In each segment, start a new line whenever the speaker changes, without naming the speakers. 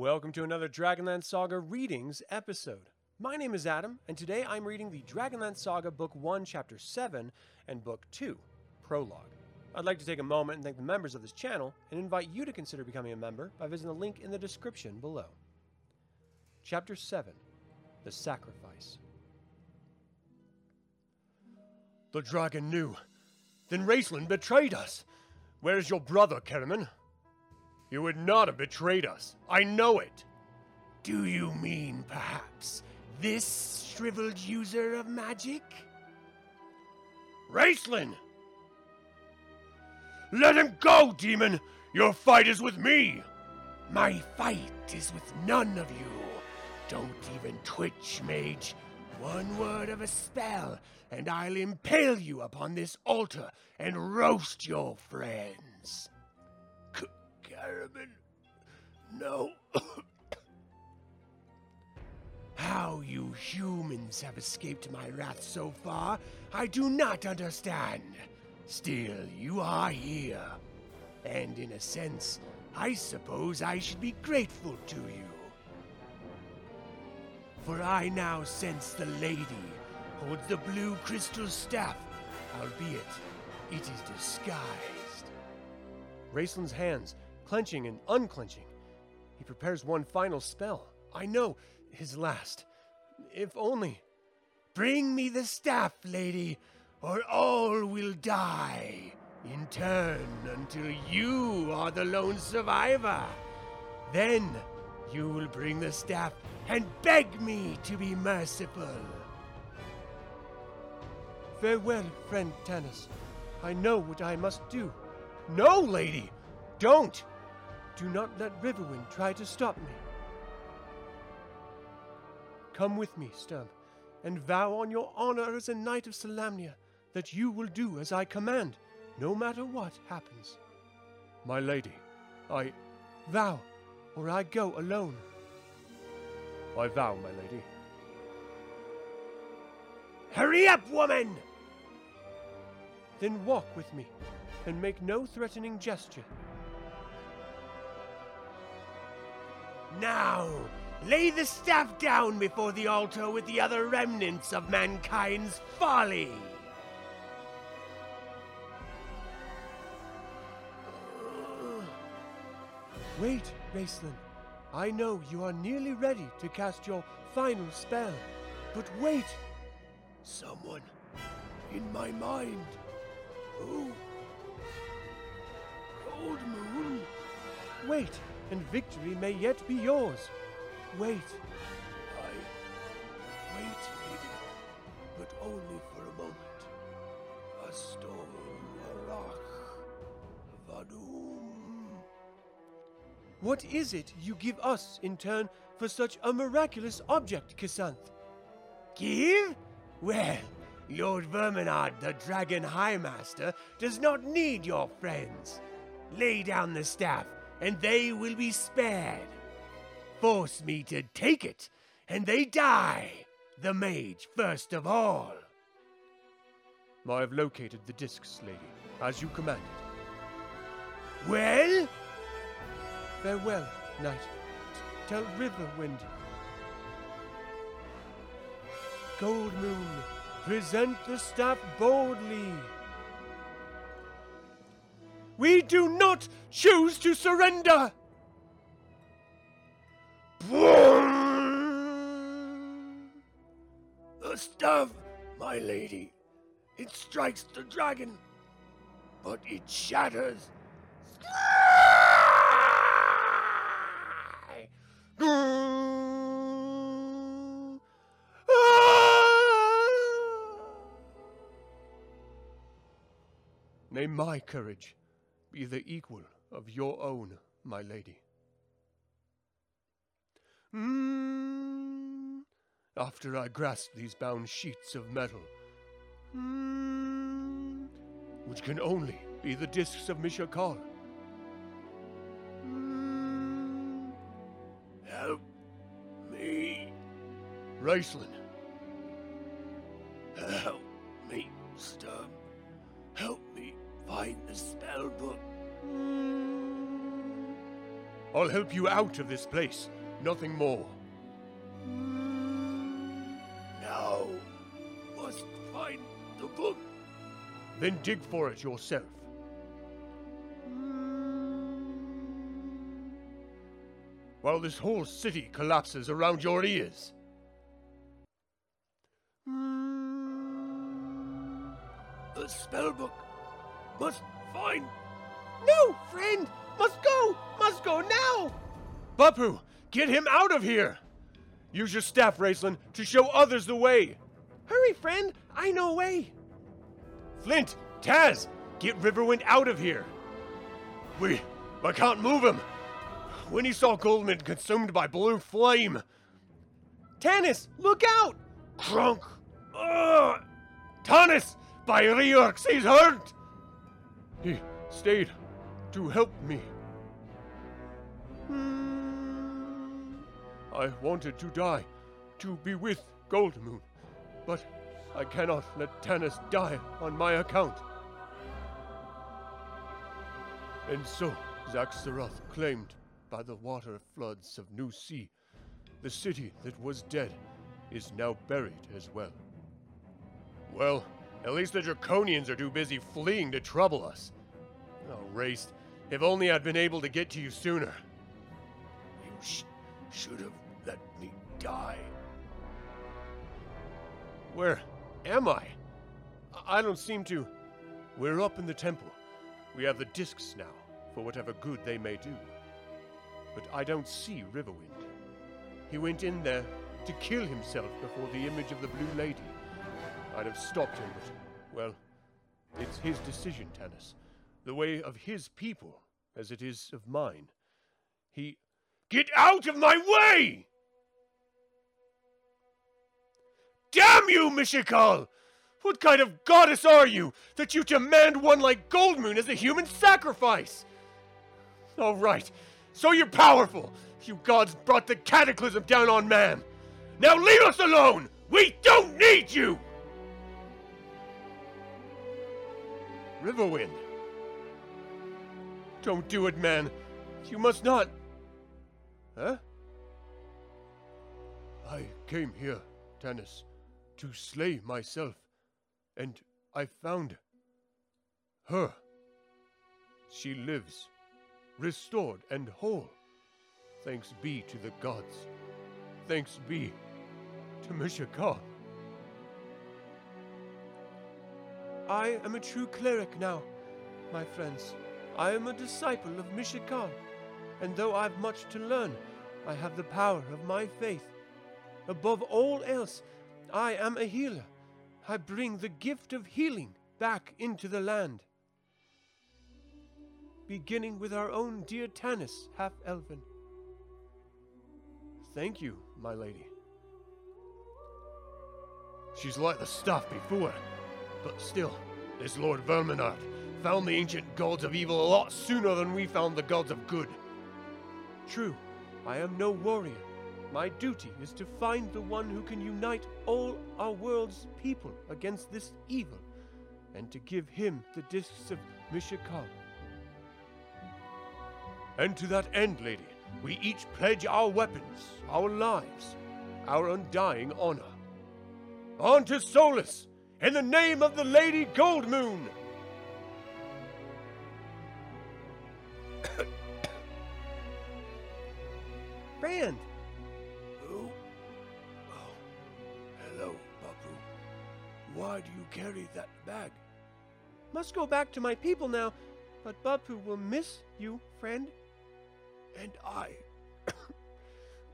Welcome to another Dragonlance Saga Readings episode. My name is Adam, and today I'm reading the Dragonlance Saga Book 1, Chapter 7, and Book 2, Prologue. I'd like to take a moment and thank the members of this channel and invite you to consider becoming a member by visiting the link in the description below. Chapter 7 The Sacrifice.
The dragon knew. Then Raistlin betrayed us. Where is your brother, Caramon? He would not have betrayed us. I know it.
Do you mean, perhaps, this shriveled user of magic?
Raistlin! Let him go, demon! Your fight is with me!
My fight is with none of you. Don't even twitch, mage. One word of a spell, and I'll impale you upon this altar and roast your friends.
No.
How you humans have escaped my wrath so far, I do not understand. Still, you are here. And in a sense, I suppose I should be grateful to you. For I now sense the lady holds the blue crystal staff, albeit it is disguised.
Raistlin's hands clenching and unclenching. He prepares one final spell. I know, his last. If only.
Bring me the staff, lady, or all will die in turn until you are the lone survivor. Then you will bring the staff and beg me to be merciful.
Farewell, friend Tanis. I know what I must do. No, lady! Don't! Do not let Riverwind try to stop me. Come with me, Sturm, and vow on your honor as a knight of Solamnia that you will do as I command, no matter what happens.
My lady, I.
Vow, or I go alone.
I vow, my lady.
Hurry up, woman!
Then walk with me, and make no threatening gesture.
Now, lay the staff down before the altar with the other remnants of mankind's folly.
Wait, Raistlin. I know you are nearly ready to cast your final spell. But wait!
Someone in my mind. Who? Goldmoon?
Wait, and victory may yet be yours. Wait.
I wait, lady, but only for a moment. Astor Arach Vadum.
What is it you give us in turn for such a miraculous object, Khisanth?
Give? Well, Lord Verminaard, the Dragon High Master, does not need your friends. Lay down the staff, and they will be spared. Force me to take it, and they die. The mage first of all.
I have located the discs, lady, as you commanded.
Well?
Farewell, knight. Tell Riverwind. Goldmoon, present the staff boldly.
We do not choose to surrender!
The staff, my lady. It strikes the dragon, but it shatters.
May my courage be the equal of your own, my lady. Mm, after I grasp these bound sheets of metal, mm, which can only be the discs of Mishakal. Mm,
Help me.
Raistlin,
Help me, Sturm. Help find the spell book. Hmm.
I'll help you out of this place, nothing more.
Now, must find the book.
Then dig for it yourself. While this whole city collapses around your ears.
The spellbook. Must find.
No, friend! Must go! Must go now!
Bupu, get him out of here! Use your staff, Raistlin, to show others the way.
Hurry, friend! I know a way!
Flint, Tas, get Riverwind out of here. We, I can't move him. When he saw Goldmoon consumed by blue flame.
Tanis, look out!
Crunk! Ugh! Tanis, by Reorx, he's hurt! He stayed to help me. I wanted to die, to be with Goldmoon, but I cannot let Tanis die on my account. And so, Xak Tsaroth claimed by the water floods of New Sea, the city that was dead is now buried as well. Well, at least the Draconians are too busy fleeing to trouble us. Oh, Raist, if only I'd been able to get to you sooner.
You sh- should have let me die.
Where am? I- I don't seem to. We're up in the temple. We have the discs now, for whatever good they may do. But I don't see Riverwind. He went in there to kill himself before the image of the Blue Lady. I'd have stopped him, but, well, it's his decision, Tanis. The way of his people, as it is of mine. He. Get out of my way! Damn you, Mishakal! What kind of goddess are you that you demand one like Goldmoon as a human sacrifice? All right, so you're powerful. You gods brought the cataclysm down on man. Now leave us alone! We don't need you! Riverwind. Don't do it, man. You must not. Huh? I came here, Tanis, to slay myself, and I found her. She lives, restored and whole. Thanks be to the gods. Thanks be to Mishakal.
I am a true cleric now, my friends. I am a disciple of Mishakal, and though I've much to learn, I have the power of my faith. Above all else, I am a healer. I bring the gift of healing back into the land. Beginning with our own dear Tanis, half elven.
Thank you, my lady. She's like the stuff before, but still, this Lord Verminaard found the ancient gods of evil a lot sooner than we found the gods of good.
True, I am no warrior. My duty is to find the one who can unite all our world's people against this evil, and to give him the discs of Mishakal.
And to that end, lady, we each pledge our weapons, our lives, our undying honor. On to Solace, in the name of the Lady Goldmoon!
Rand!
Who? Oh, hello, Bupu. Why do you carry that bag?
Must go back to my people now, but Bupu will miss you, friend.
And I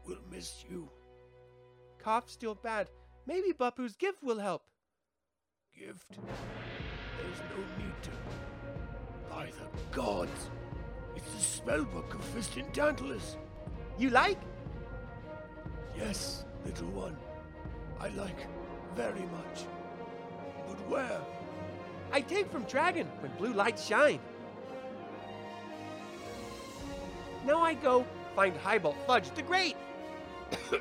will miss you.
Cough still bad. Maybe Bupu's gift will help.
Gift? There's no need to. By the gods! It's the spellbook of Fistandantilus.
You like?
Yes, little one. I like very much. But where?
I take from Dragon when blue lights shine. Now I go find Highbulp Phudge the Great.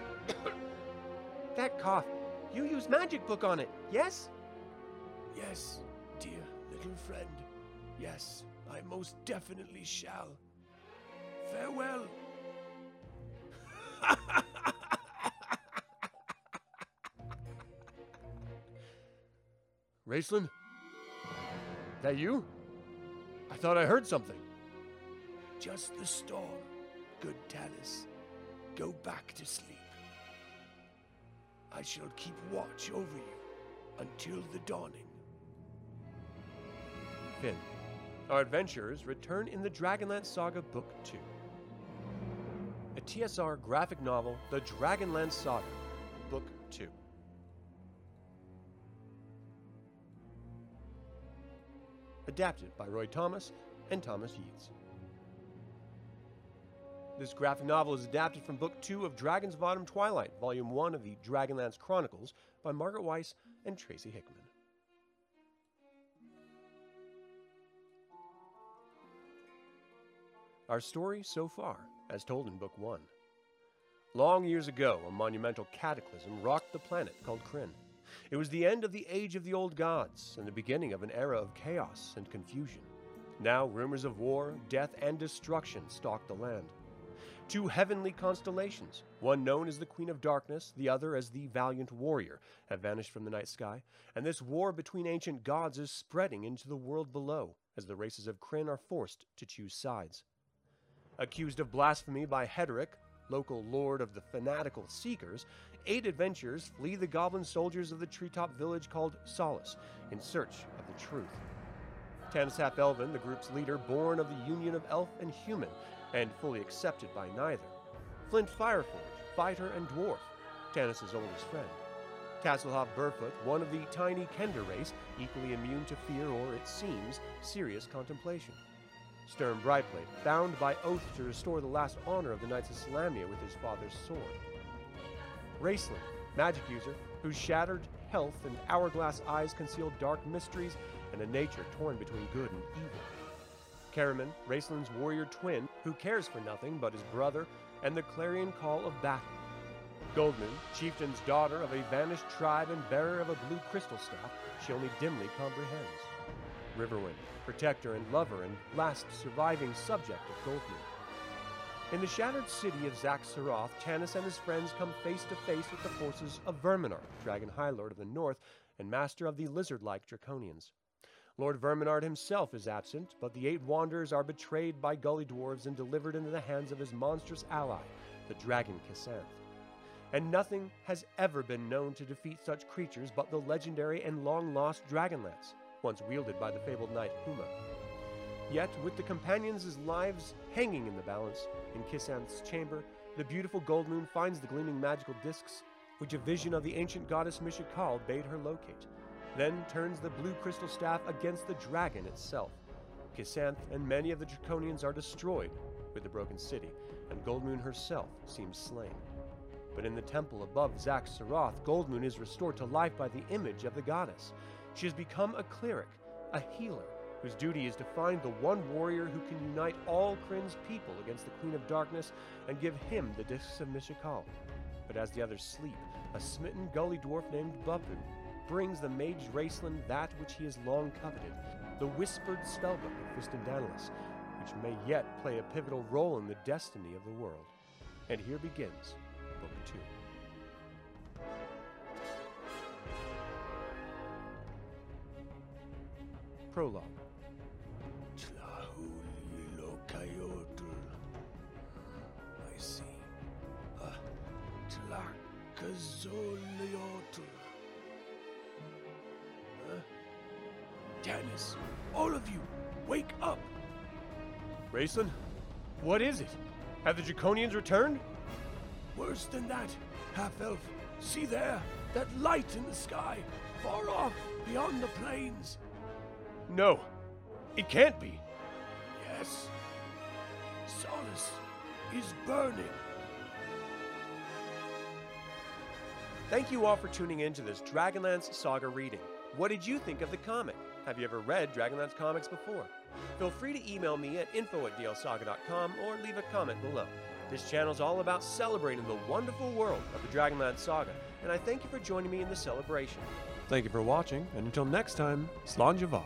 that cough. You use magic book on it, yes?
Yes, dear little friend. Yes, I most definitely shall. Farewell.
Raistlin? That you? I thought I heard something.
Just the storm, good Tanis. Go back to sleep. I shall keep watch over you until the dawning.
Finn. Our adventurers return in the Dragonlance Saga Book 2. A TSR graphic novel, The Dragonlance Saga, Book 2. Adapted by Roy Thomas and Thomas Yeats. This graphic novel is adapted from Book 2 of Dragons of Autumn Twilight, Volume 1 of the Dragonlance Chronicles by Margaret Weis and Tracy Hickman. Our story so far, as told in Book 1. Long years ago, a monumental cataclysm rocked the planet called Krynn. It was the end of the Age of the Old Gods and the beginning of an era of chaos and confusion. Now, rumors of war, death, and destruction stalked the land. Two heavenly constellations, one known as the Queen of Darkness, the other as the Valiant Warrior, have vanished from the night sky, and this war between ancient gods is spreading into the world below as the races of Krynn are forced to choose sides. Accused of blasphemy by Hederick, local lord of the fanatical Seekers, eight adventurers flee the goblin soldiers of the treetop village called Solace in search of the truth. Half Elven, the group's leader, born of the union of elf and human, and fully accepted by neither. Flint Fireforge, fighter and dwarf, Tanis's oldest friend. Tasselhoff Burrfoot, one of the tiny Kender race, equally immune to fear or, it seems, serious contemplation. Sturm Brightblade, bound by oath to restore the last honor of the Knights of Solamnia with his father's sword. Raistlin, magic user, whose shattered health and hourglass eyes conceal dark mysteries and a nature torn between good and evil. Caramon, Raistlin's warrior twin, who cares for nothing but his brother and the clarion call of battle. Goldmoon, chieftain's daughter of a vanished tribe and bearer of a blue crystal staff she only dimly comprehends. Riverwind, protector and lover and last surviving subject of Goldmoon. In the shattered city of Xak Tsaroth, Tanis and his friends come face to face with the forces of Verminaard, Dragon High Lord of the North and master of the lizard like Draconians. Lord Verminaard himself is absent, but the eight wanderers are betrayed by gully dwarves and delivered into the hands of his monstrous ally, the dragon Khisanth. And nothing has ever been known to defeat such creatures but the legendary and long lost Dragonlance, once wielded by the fabled knight Huma. Yet, with the companions' lives hanging in the balance, in Khisanth's chamber, the beautiful Goldmoon finds the gleaming magical discs, which a vision of the ancient goddess Mishakal bade her locate then turns the blue crystal staff against the dragon itself. Khisanth and many of the Draconians are destroyed with the broken city, and Goldmoon herself seems slain. But in the temple above Xak Tsaroth, Goldmoon is restored to life by the image of the goddess. She has become a cleric, a healer, whose duty is to find the one warrior who can unite all Krynn's people against the Queen of Darkness and give him the discs of Mishakal. But as the others sleep, a smitten gully dwarf named Bupu brings the mage Raistlin that which he has long coveted, the whispered spellbook of Fistandantilus, which may yet play a pivotal role in the destiny of the world. And here begins Book 2. Prologue.
I see. Uh, Tlakazoliotl. Tanis, all of you, wake up!
Raistlin, what is it? Have the Draconians returned?
Worse than that, half elf. See there, that light in the sky, far off, beyond the plains.
No, it can't be.
Yes, Solace is burning.
Thank you all for tuning in to this Dragonlance Saga reading. What did you think of the comic? Have you ever read Dragonlance comics before? Feel free to email me at info at dlsaga.com or leave a comment below. This channel is all about celebrating the wonderful world of the Dragonlance saga, and I thank you for joining me in the celebration. Thank you for watching, and until next time, Slanjavar.